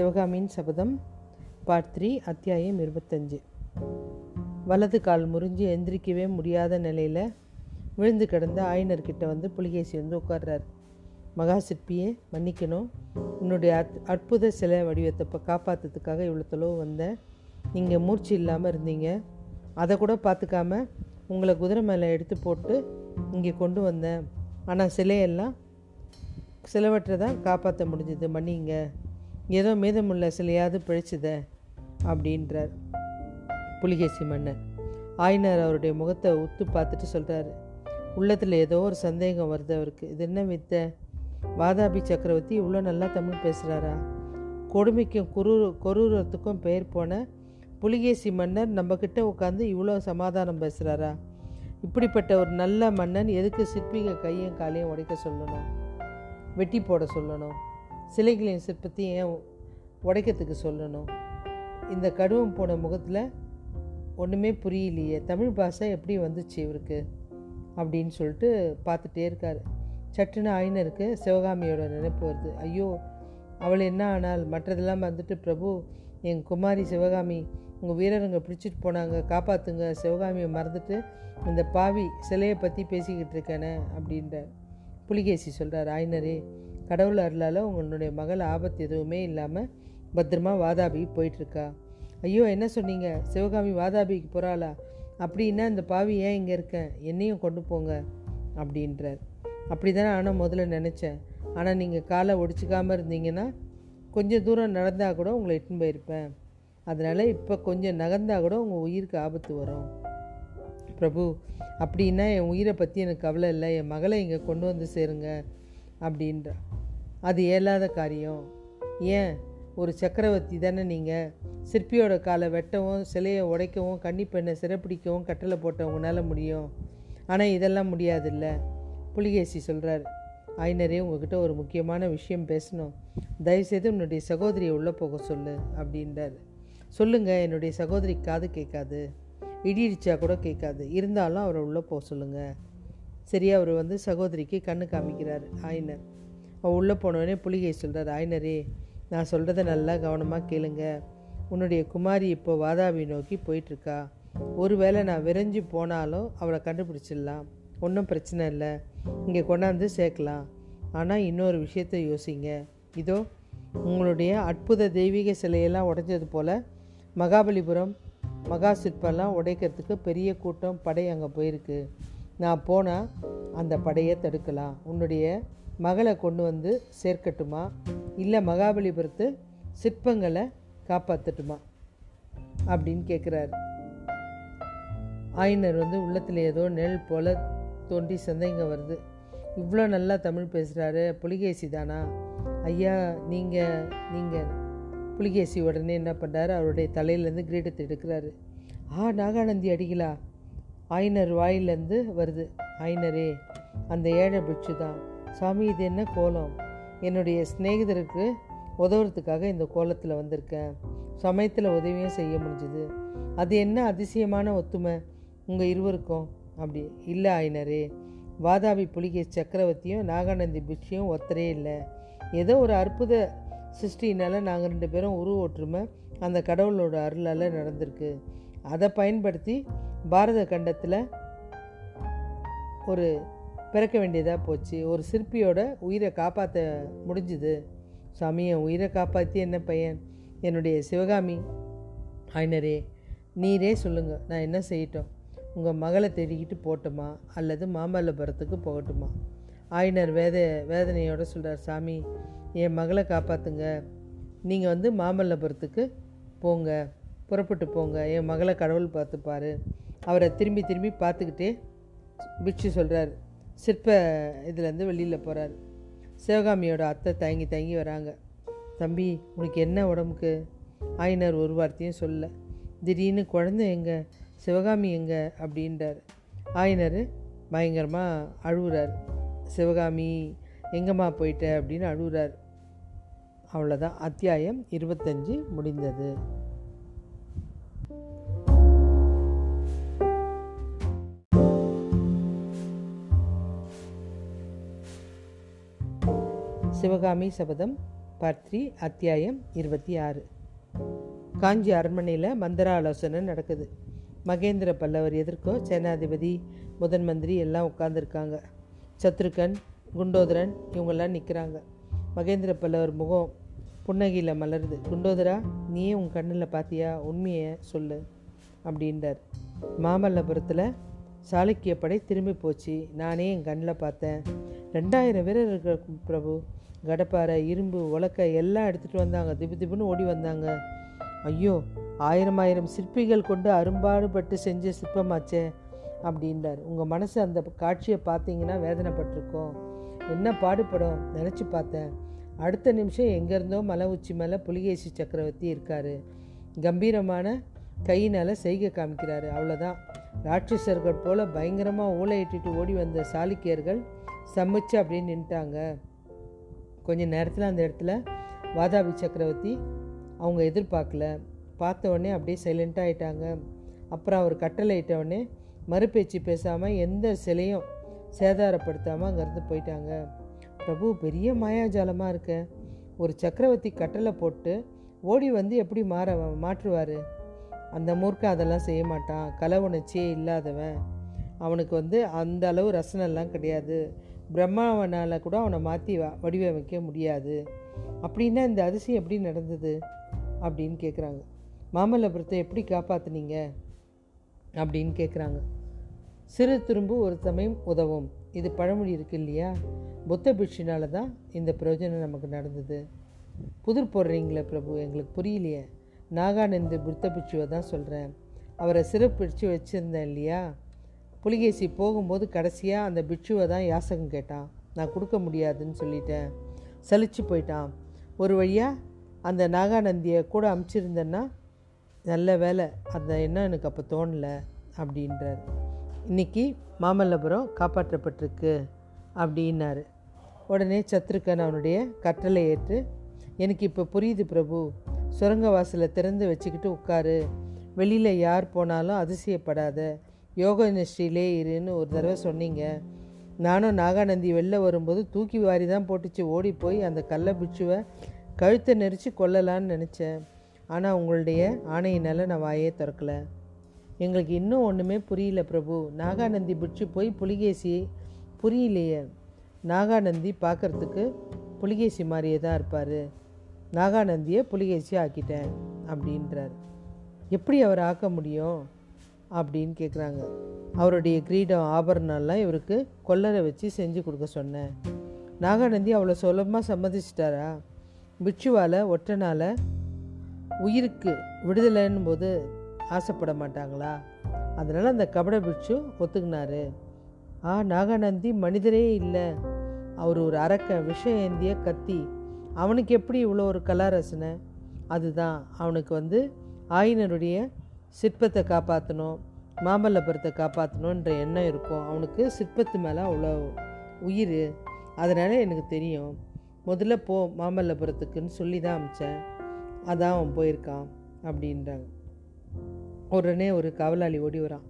சிவகாமியின் சபதம் part three அத்தியாயம் இருபத்தஞ்சு. வலது கால் முறிஞ்சு எந்திரிக்கவே முடியாத நிலையில் விழுந்து கிடந்த ஆயனர்கிட்ட வந்து புலிகேசி வந்து உட்கார்றார். மகா சிற்பியே மன்னிக்கணும். உன்னுடைய அத் அற்புத சிலை வடிவத்தை இப்போ காப்பாற்றுறதுக்காக இவ்வளோ தொலைவு வந்தேன் நீங்கள் மூர்ச்சி இல்லாமல் இருந்தீங்க. அதை கூட பார்த்துக்காம உங்களை குதிரை மேலே எடுத்து போட்டு இங்கே கொண்டு வந்தேன். ஆனால் சிலையெல்லாம் சிலவற்றை தான் காப்பாற்ற முடிஞ்சது. மன்னிங்க. ஏதோ மீதமுள்ள சிலையாவது பிழைச்சுத அப்படின்றார் புலிகேசி மன்னன் ஆயினார் அவருடைய முகத்தை உத்து பார்த்துட்டு சொல்கிறாரு உள்ளத்தில் ஏதோ ஒரு சந்தேகம் வருது அவருக்கு. இது என்ன வித்த வாதாபி சக்கரவர்த்தி இவ்வளோ நல்லா தமிழ் பேசுகிறாரா கொடுமைக்கும் குரு கொரூரத்துக்கும் பெயர் போன புலிகேசி மன்னர் நம்மக்கிட்ட உட்காந்து இவ்வளோ சமாதானம் பேசுகிறாரா இப்படிப்பட்ட ஒரு நல்ல மன்னன் எதுக்கு சிற்பிக கையும் காலையும் உடைக்க சொல்லணும்? வெட்டி போட சொல்லணும்? சிலைகளின் சிற்பத்தையும் ஏன் உடைக்கிறதுக்கு சொல்லணும்? இந்த கடுவம் போன முகத்தில் ஒன்றுமே புரியலையே. தமிழ் பாஷை எப்படி வந்துச்சு இவருக்கு? அப்படின்னு சொல்லிட்டு பார்த்துட்டே இருக்கார். சட்டுன்னு ஆயினருக்கு சிவகாமியோட நினைப்பு வருது. ஐயோ அவள் என்ன ஆனால் மற்றதெல்லாம் வந்துட்டு பிரபு என் குமாரி சிவகாமி உங்கள் வீரருங்க பிடிச்சிட்டு போனாங்க. காப்பாற்றுங்க சிவகாமியை மறந்துட்டு இந்த பாவி சிலையை பற்றி பேசிக்கிட்டு இருக்கேனே அப்படின்றார். புலிகேசி சொல்கிறார் ஆயினரே கடவுள் அருளால் உங்களுடைய மகள் ஆபத்து எதுவுமே இல்லாமல் பத்திரமா வாதாபிக்கு போயிட்டுருக்கா. ஐயோ என்ன சொன்னீங்க? சிவகாமி வாதாபிக்கு போகிறாளா அப்படின்னா இந்த பாவி ஏன் இங்கே இருக்கேன் என்னையும் கொண்டு போங்க அப்படின்றார். அப்படி தானே ஆனால் முதல்ல நினச்சேன். ஆனால் நீங்கள் காலை ஒடிச்சிக்காமல் இருந்தீங்கன்னா கொஞ்சம் தூரம் நடந்தால் கூட உங்களை இட்டுன்னு போயிருப்பேன். அதனால் இப்போ கொஞ்சம் நகர்ந்தால் கூட உங்கள் உயிருக்கு ஆபத்து வரும். பிரபு அப்படின்னா என் உயிரை பற்றி எனக்கு கவலை இல்லை. என் மகளை இங்கே கொண்டு வந்து சேருங்க அப்படின்றா. அது இயலாத காரியம். ஏன்? ஒரு சக்கரவர்த்தி தானே நீங்கள் சிற்பியோட காலை வெட்டவும் சிலையை உடைக்கவும் கன்னிப்பெண்ணை சிறப்பிடிக்கவும் கட்டளை போட்டவங்களால முடியும். ஆனால் இதெல்லாம் முடியாதுல்ல. புலிகேசி சொல்கிறார் ஆயினரே உங்ககிட்ட ஒரு முக்கியமான விஷயம் பேசணும். தயவுசெய்து உன்னுடைய சகோதரியை உள்ளே போக சொல்லு அப்படின்றார். சொல்லுங்கள் என்னுடைய சகோதரி காது கேட்காது. இடி இடிச்சா கூட கேட்காது. இருந்தாலும் அவரை உள்ளே போக சொல்லுங்கள் சரியா அவர் வந்து சகோதரிக்கு கண்ணு காமிக்கிறார் ஆயினர் அவள் உள்ளே போனோடனே புலிகை சொல்கிறார் ஆயினரே நான் சொல்கிறத நல்லா கவனமாக கேளுங்க. உன்னுடைய குமாரி இப்போ வாதாபி நோக்கி போயிட்டுருக்கா. ஒருவேளை நான் விரைஞ்சு போனாலும் அவளை கண்டுபிடிச்சிடலாம். ஒன்றும் பிரச்சனை இல்லை. இங்கே கொண்டாந்து சேர்க்கலாம். ஆனால் இன்னொரு விஷயத்தை யோசிங்க. இதோ உங்களுடைய அற்புத தெய்வீக சிலையெல்லாம் உடைஞ்சது போல் மகாபலிபுரம் மகா சிற்பெல்லாம் உடைக்கிறதுக்கு பெரிய கூட்டம் படை அங்கே போயிருக்கு. நான் போனால் அந்த படையை தடுக்கலாம். உன்னுடைய மகளை கொண்டு வந்து சேர்க்கட்டுமா? இல்லை மகாபலிபுரத்து சிற்பங்களை காப்பாற்றட்டுமா அப்படின்னு கேட்குறாரு ஆயினர் வந்து உள்ளத்தில் ஏதோ நெல் போல் தோன்றி சந்தைங்க வருது. இவ்வளோ நல்லா தமிழ் பேசுகிறாரு புலிகேசி தானா? ஐயா நீங்கள் நீங்கள் புலிகேசி உடனே என்ன பண்ணுறாரு அவருடைய தலையிலேருந்து கிரீடத்தை எடுக்கிறாரு. ஆ நாகானந்தி அடிகளா? ஆயினர் வாயிலேருந்து வருது. ஆயினரே அந்த ஏழை பிட்சு தான். சாமி இது என்ன கோலம்? என்னுடைய சிநேகிதருக்கு உதவுறதுக்காக இந்த கோலத்தில் வந்திருக்கேன். சமயத்தில் உதவியும் செய்ய முடிஞ்சுது. அது என்ன அதிசயமான ஒத்துமை? உங்கள் இருவருக்கும். அப்படி இல்லை ஆயினரே. வாதாபி புலிகை சக்கரவர்த்தியும் நாகானந்தி பிட்சியும் ஒத்தரே இல்லை. ஏதோ ஒரு அற்புத சிருஷ்டினால் நாங்கள் ரெண்டு பேரும் உருவ ஒற்றுமை அந்த கடவுளோட அருளால் நடந்திருக்கு. அதை பயன்படுத்தி பாரத கண்டத்தில் ஒரு பிறக்க வேண்டியதாக போச்சு. ஒரு சிற்பியோட உயிரை காப்பாற்ற முடிஞ்சுது. சாமி என் உயிரை காப்பாற்றி என்ன பையன்? என்னுடைய சிவகாமி. ஆயினரே நீரே சொல்லுங்கள் நான் என்ன செய்யட்டும்? உங்கள் மகளை தேடிக்கிட்டு போட்டுமா அல்லது மாமல்லபுரத்துக்கு போகட்டுமா? ஆயினர் வேத வேதனையோடு சொல்கிறார் சாமி என் மகளை காப்பாற்றுங்க நீங்கள் வந்து மாமல்லபுரத்துக்கு போங்க. புறப்பட்டு போங்க. என் மகளை கடவுள் பார்த்துப்பார். அவரை திரும்பி திரும்பி பார்த்துக்கிட்டே பிட்சு சொல்கிறார் சிற்ப இதுலேருந்து வெளியில் போகிறார் சிவகாமியோட அத்தை தயங்கி தயங்கி வராங்க. தம்பி உனக்கு என்ன உடம்புக்கு? ஆயினர் ஒரு வார்த்தையும் சொல்ல. திடீர்னு குழந்தை எங்கே? சிவகாமி எங்கே? அப்படின்றார். ஆயினர் பயங்கரமாக அழுகுறார் சிவகாமி எங்கம்மா போயிட்ட? அப்படின்னு அழுகுறார் அவ்வளோதான் அத்தியாயம் இருபத்தஞ்சு முடிந்தது. சிவகாமி சபதம் பார்ட் த்ரீ அத்தியாயம் இருபத்தி ஆறு. காஞ்சி அரண்மனையில் மந்திர ஆலோசனை நடக்குது. மகேந்திர பல்லவர் எதிர்க்கோ சேனாதிபதி முதன் மந்திரி எல்லாம் உட்காந்துருக்காங்க சத்ருகன் குண்டோதரன் இவங்கெல்லாம் நிற்கிறாங்க மகேந்திர பல்லவர் முகம் புன்னகையில் மலருது. குண்டோதரா நீயே உன் கண்ணில் பார்த்தியா உண்மையை சொல்லு அப்படின்றார். மாமல்லபுரத்தில் சாளுக்கிய படை திரும்பி போச்சு. நானே என் கண்ணில் பார்த்தேன். ரெண்டாயிரம் வீரர் இருக்கிற பிரபு கடப்பாறை இரும்பு உலக்க எல்லாம் எடுத்துகிட்டு வந்தாங்க. திபு திபுன்னு ஓடி வந்தாங்க. ஐயோ ஆயிரம் ஆயிரம் சிற்பிகள் கொண்டு அரும்பாடுபட்டு செஞ்ச சிற்பமாச்சே அப்படின்றார். உங்கள் மனசு அந்த காட்சியை பார்த்தீங்கன்னா வேதனைப்பட்டிருக்கோம். என்ன பாடுபடும்? நினச்சி பார்த்தேன். அடுத்த நிமிஷம் எங்கேருந்தோ மலை உச்சி மேலே புலிகேசி சக்கரவர்த்தி இருக்கார். கம்பீரமான கையினால் செய்கை காமிக்கிறாரு. அவ்வளோதான் ராட்சசர்கள் போல் பயங்கரமாக ஊழையிட்டு ஓடி வந்த சாளுக்கியர்கள் சமைச்சு அப்படின்னு நின்ட்டாங்க கொஞ்ச நேரத்தில் அந்த இடத்துல வாதாபி சக்கரவர்த்தி அவங்க எதிர்பார்க்கல. பார்த்த உடனே அப்படியே சைலண்ட்டாக ஆயிட்டாங்க. அப்புறம் அவர் கட்டளை இட்டவுடனே மறுபேச்சு பேசாமல் எந்த சிலையும் சேதாரப்படுத்தாமல் அங்கேருந்து போயிட்டாங்க. பிரபு பெரிய மாயாஜாலமாக இருக்க. ஒரு சக்கரவர்த்தி கட்டளை போட்டு ஓடி வந்து எப்படி மாற மாற்றுவார்? அந்த மூர்க்க அதெல்லாம் செய்ய மாட்டான். கலை உணர்ச்சியே இல்லாதவன். அவனுக்கு வந்து அந்த அளவு ரசனெல்லாம் கிடையாது. பிரம்மாவனால் கூட அவனை மாற்றி வடிவமைக்க முடியாது. அப்படின்னா இந்த அதிசயம் எப்படி நடந்தது? அப்படின்னு கேட்குறாங்க மாமல்லபுரத்தை எப்படி காப்பாற்றுனீங்க அப்படின்னு கேட்குறாங்க சிறு துரும்பு ஒரு சமயம் உதவும். இது பழமொழி இருக்கு இல்லையா? புத்த பிட்சினால தான் இந்த பிரயோஜனம் நமக்கு நடந்தது. புதிர் போடுறீங்களே பிரபு எங்களுக்கு புரியலையே. நாகானந்து புத்த பிட்சுவை தான் சொல்கிறேன் அவரை சிறப்பிடிச்சு வச்சுருந்தேன் இல்லையா? புலிகேசி போகும்போது கடைசியாக அந்த பிட்சுவை தான் யாசகம் கேட்டான். நான் கொடுக்க முடியாதுன்னு சொல்லிட்டேன். சலிச்சு போயிட்டான். ஒரு வழியாக அந்த நாகாநந்தியை கூட அமுச்சிருந்தேன்னா நல்ல வேலை அந்த எண்ணம் எனக்கு அப்போ தோணலை அப்படின்றார். இன்றைக்கி மாமல்லபுரம் காப்பாற்றப்பட்டிருக்கு அப்படின்னாரு. உடனே சத்ருக்கன் அவனுடைய கட்டளை ஏற்று எனக்கு இப்போ புரியுது பிரபு. சுரங்க வாசலை திறந்து வச்சுக்கிட்டு உட்காரு. வெளியில் யார் போனாலும் அதிசயப்படாத யோக இண்டஸ்ட்ரியிலே இருன்னு ஒரு தடவை சொன்னீங்க. நானும் நாகாநந்தி வெளில வரும்போது தூக்கி வாரி தான் போட்டுச்சு. ஓடி போய் அந்த கள்ள பிச்சுவை கழுத்தை நெரிச்சு கொல்லலான்னு நினச்சேன். ஆனால் உங்களுடைய ஆணையினால் நான் வாயே திறக்கலை. எங்களுக்கு இன்னும் ஒன்றுமே புரியல பிரபு. நாகாநந்தி பிடிச்சி போய் புலிகேசி புரியலையே. நாகாநந்தி பார்க்குறதுக்கு புலிகேசி மாதிரியே தான் இருப்பார். நாகாநந்தியை புலிகேசி ஆக்கிட்டேன் அப்படின்றார். எப்படி அவர் ஆக்க முடியும்? அப்படின்னு கேட்குறாங்க அவருடைய கிரீடம் ஆபரணம்லாம் இவருக்கு கொல்லரை வச்சு செஞ்சு கொடுக்க சொன்னேன். நாகாநந்தி அவ்வளோ சுலபமாக சம்மதிச்சிட்டாரா? பிட்சுவால் ஒற்றனால் உயிருக்கு விடுதலைன்னும் போது ஆசைப்பட மாட்டாங்களா? அதனால் அந்த கபட பிட்சு ஒத்துக்கினாரு. ஆ நாகாநந்தி மனிதரே இல்லை. அவர் ஒரு அரக்க விஷம் ஏந்திய கத்தி. அவனுக்கு எப்படி இவ்வளோ ஒரு கலாரசனை? அதுதான். அவனுக்கு வந்து ஆயினருடைய சிற்பத்தை காப்பாற்றணும் மாமல்லபுரத்தை காப்பாற்றணுன்ற எண்ணம் இருக்கும். அவனுக்கு சிற்பத்து மேலே அவ்வளோ உயிர். அதனால் எனக்கு தெரியும். முதல்ல போ மாமல்லபுரத்துக்குன்னு சொல்லி தான் அமிச்சேன். அதான் அவன் போயிருக்கான் அப்படின்றாங்க. உடனே ஒரு காவலாளி ஓடி வரான்.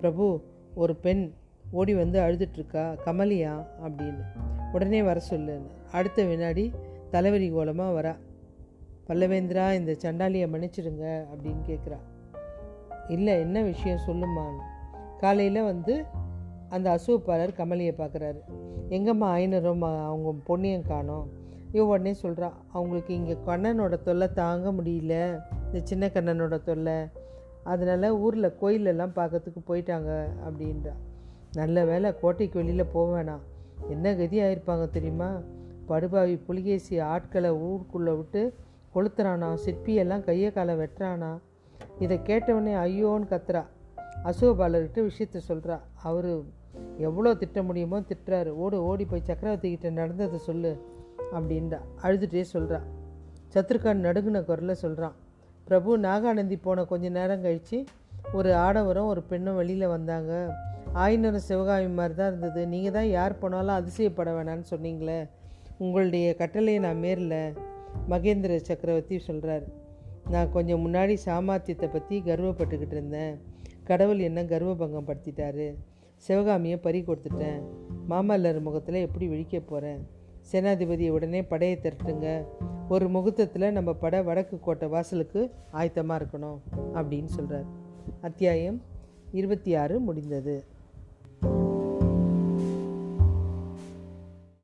பிரபு ஒரு பெண் ஓடி வந்து அழுதுட்ருக்கா கமலியா அப்படின்னு. உடனே வர சொல்லு. அடுத்த வினாடி தலைவரி கோலமாக வரா. பல்லவேந்திரா இந்த சண்டாலியை மன்னிச்சிடுங்க அப்படின்னு கேட்குறா இல்லை என்ன விஷயம் சொல்லுமான்னு காலையில் வந்து அந்த அசுவப்பாளர் கமலியை பார்க்குறாரு எங்கம்மா ஐநரும் அவங்க பொண்ணையும் காணோம். இவ உடனே சொல்கிறான் அவங்களுக்கு இங்கே கண்ணனோட தொல்லை தாங்க முடியல. இந்த சின்ன கண்ணனோட தொல்லை. அதனால் ஊரில் கோயிலெல்லாம் பார்க்கறதுக்கு போயிட்டாங்க அப்படின்றா. நல்ல வேலை கோட்டைக்கு வெளியில் போவேணாம் என்ன கதி ஆயிருப்பாங்க தெரியுமா? படுபாவி புலிகேசி ஆட்களை ஊருக்குள்ளே விட்டு கொளுத்துறானா? சிற்பியெல்லாம் கையை காலை வெட்டுறானா? இதை கேட்டவொடனே ஐயோன்னு கத்துறா. அசோபாலர்கிட்ட விஷயத்த சொல்கிறா அவர் எவ்வளோ திட்ட முடியுமோ திட்டுறாரு. ஓடு ஓடி போய் சக்கரவர்த்தி கிட்ட நடந்ததை சொல்லு. அப்படின்றா. அழுதுகிட்டே சொல்கிறா சத்ருகான் நடுங்கின குரலில் சொல்கிறான் பிரபு நாகானந்தி போன கொஞ்ச நேரம் கழித்து ஒரு ஆடவரும் ஒரு பெண்ணும் வெளியில் வந்தாங்க. ஆயினரும் சிவகாமி மாதிரி தான் இருந்தது. நீங்கள் தான் யார் போனாலும் அதிசயப்பட வேணான்னு சொன்னீங்களே. உங்களுடைய கட்டளையை நான் மேரில் மகேந்திர சக்கரவர்த்தி சொல்கிறார் நான் கொஞ்சம் முன்னாடி சாமர்த்தியத்தை பற்றி கர்வப்பட்டுக்கிட்டு இருந்தேன். கடவுள் என்ன கர்வபங்கம் படுத்திட்டாரு சிவகாமியை பறி கொடுத்துட்டேன். மாமல்லர் முகத்தில் எப்படி விழிக்க போகிறேன் சேனாதிபதியை உடனே படையை திரட்டுங்க. ஒரு முகூர்த்தத்தில் நம்ம பட வடக்கு கோட்டை வாசலுக்கு ஆயத்தமாக இருக்கணும் அப்படின்னு சொல்கிறார் அத்தியாயம் இருபத்தி ஆறு முடிந்தது.